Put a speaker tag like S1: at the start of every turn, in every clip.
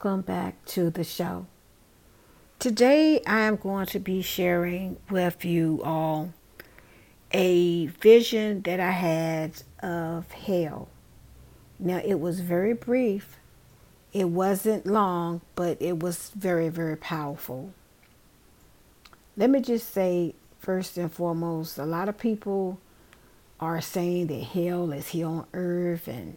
S1: welcome back to the show. Today I am going to be sharing with you all a vision that I had of hell. Now it was very brief, it wasn't long, but it was very, very powerful. Let me just say, first and foremost, a lot of people are saying that hell is here on earth and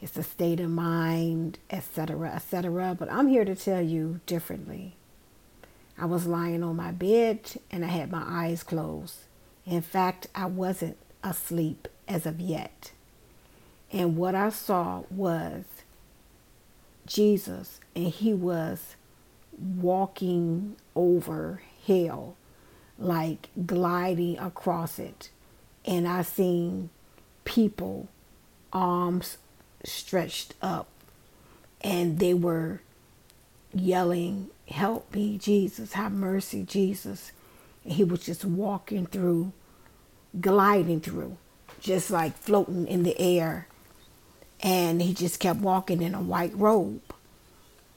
S1: it's a state of mind, etc., etc. But I'm here to tell you differently. I was lying on my bed and I had my eyes closed. In fact, I wasn't asleep as of yet. And what I saw was Jesus, and he was walking over hell, like gliding across it. And I seen people, arms stretched up, and they were yelling, Help me, Jesus, have mercy, Jesus. And he was just walking through, gliding through, just like floating in the air. And he just kept walking in a white robe.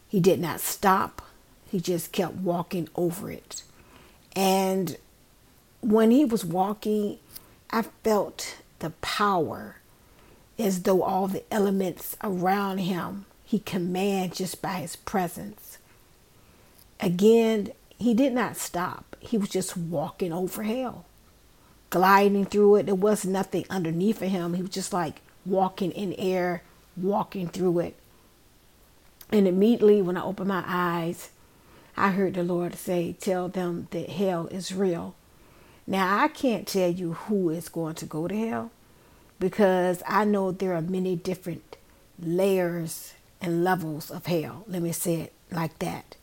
S1: He did not stop, he just kept walking over it. And when he was walking, I felt the power as though all the elements around him he command just by his presence. Again, he did not stop. He was just walking over hell, gliding through it. There was nothing underneath of him. He was just like walking in air, walking through it. And immediately when I opened my eyes, I heard the Lord say, Tell them that hell is real. Now, I can't tell you who is going to go to hell because I know there are many different layers and levels of hell. Let me say it like that.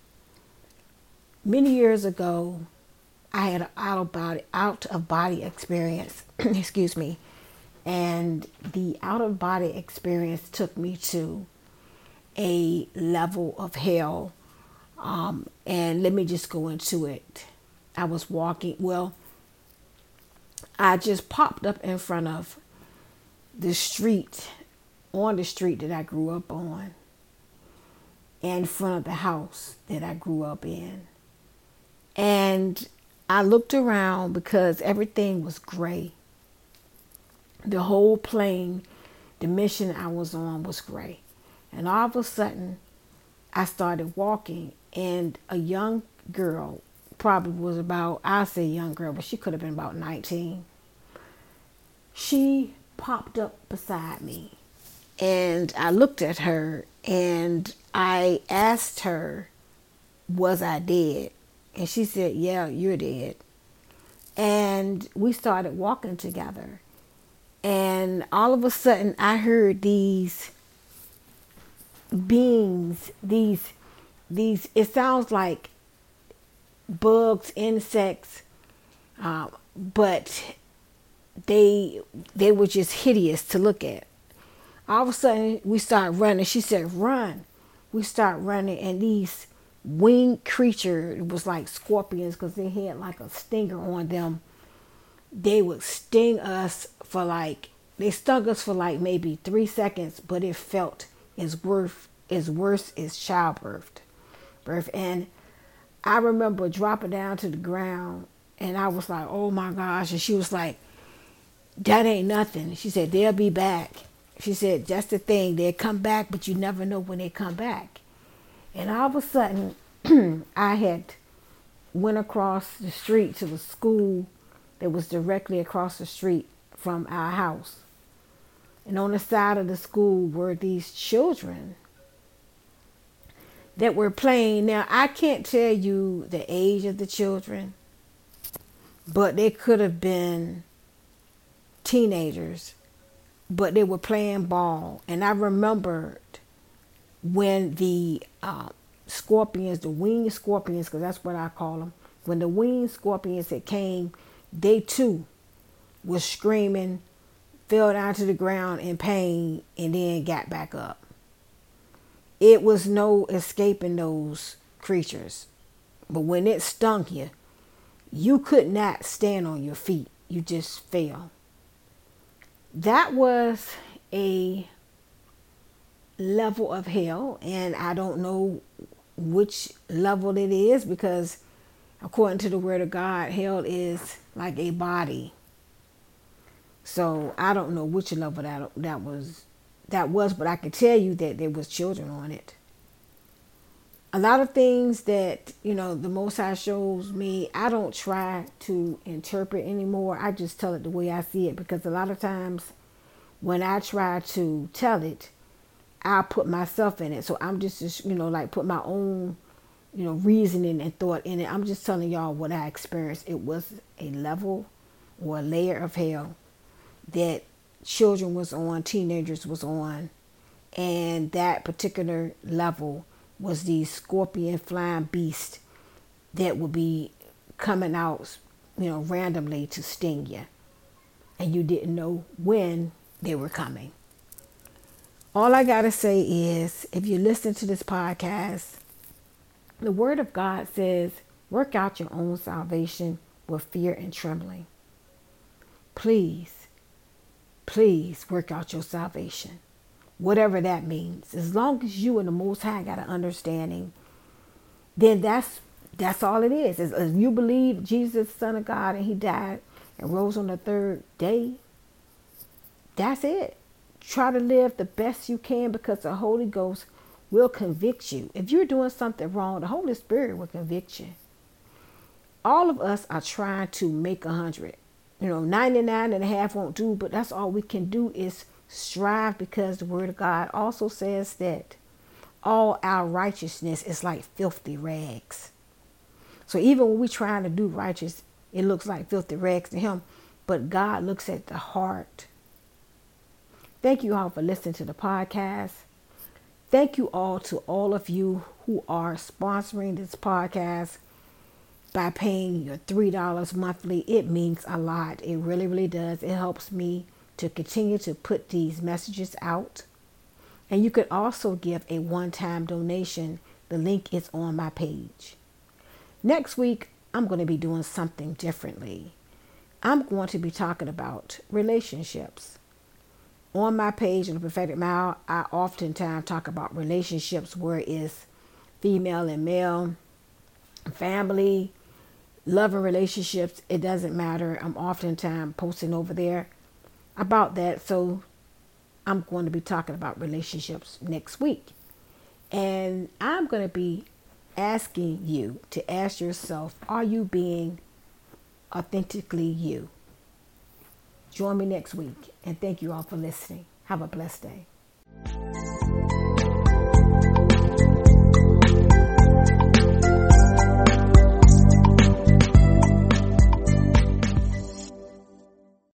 S1: Many years ago, I had an out of body out of body experience. excuse me, and the out of body experience took me to a level of hell. Um, and let me just go into it. I was walking. Well, I just popped up in front of the street, on the street that I grew up on, in front of the house that I grew up in. And I looked around because everything was gray. The whole plane, the mission I was on was gray. And all of a sudden, I started walking, and a young girl, probably was about, I say young girl, but she could have been about 19. She popped up beside me. And I looked at her and I asked her, Was I dead? And she said, Yeah, you're dead. And we started walking together. And all of a sudden, I heard these beings, these, these, it sounds like bugs, insects, uh, but they they were just hideous to look at. All of a sudden, we start running. She said, "Run!" We start running, and these winged creature it was like scorpions because they had like a stinger on them. They would sting us for like they stung us for like maybe three seconds, but it felt as worth as worse as childbirth. Birth and I remember dropping down to the ground and I was like, oh my gosh. And she was like, that ain't nothing. She said, they'll be back. She said, that's the thing. They'll come back, but you never know when they come back. And all of a sudden, I had went across the street to the school that was directly across the street from our house. And on the side of the school were these children that were playing. Now, I can't tell you the age of the children, but they could have been teenagers, but they were playing ball. And I remembered when the uh, scorpions, the winged scorpions, because that's what I call them, when the winged scorpions that came, they too was screaming, fell down to the ground in pain, and then got back up. It was no escaping those creatures. But when it stung you, you could not stand on your feet. You just fell that was a level of hell, and I don't know which level it is because, according to the Word of God, hell is like a body. So I don't know which level that that was that was, but I can tell you that there was children on it. A lot of things that you know the Most High shows me, I don't try to interpret anymore. I just tell it the way I see it because a lot of times when I try to tell it, I put myself in it. So I'm just, you know like put my own you know reasoning and thought in it. I'm just telling y'all what I experienced. It was a level or a layer of hell that children was on, teenagers was on, and that particular level was the scorpion flying beast that would be coming out, you know, randomly to sting you. And you didn't know when they were coming. All I got to say is if you listen to this podcast, the Word of God says, work out your own salvation with fear and trembling. Please please work out your salvation. Whatever that means. As long as you and the Most High got an understanding, then that's that's all it is. As, as you believe Jesus, Son of God, and He died and rose on the third day, that's it. Try to live the best you can because the Holy Ghost will convict you. If you're doing something wrong, the Holy Spirit will convict you. All of us are trying to make a hundred you know 99 and a half won't do but that's all we can do is strive because the word of god also says that all our righteousness is like filthy rags so even when we're trying to do righteous it looks like filthy rags to him but god looks at the heart thank you all for listening to the podcast thank you all to all of you who are sponsoring this podcast by paying your $3 monthly. It means a lot. It really, really does. It helps me to continue to put these messages out. And you can also give a one time donation. The link is on my page. Next week, I'm going to be doing something differently. I'm going to be talking about relationships. On my page in the Prophetic Mile, I oftentimes talk about relationships where it's female and male, family, love and relationships, it doesn't matter. I'm oftentimes posting over there about that. So I'm going to be talking about relationships next week. And I'm going to be asking you to ask yourself are you being authentically you? Join me next week. And thank you all for listening. Have a blessed day.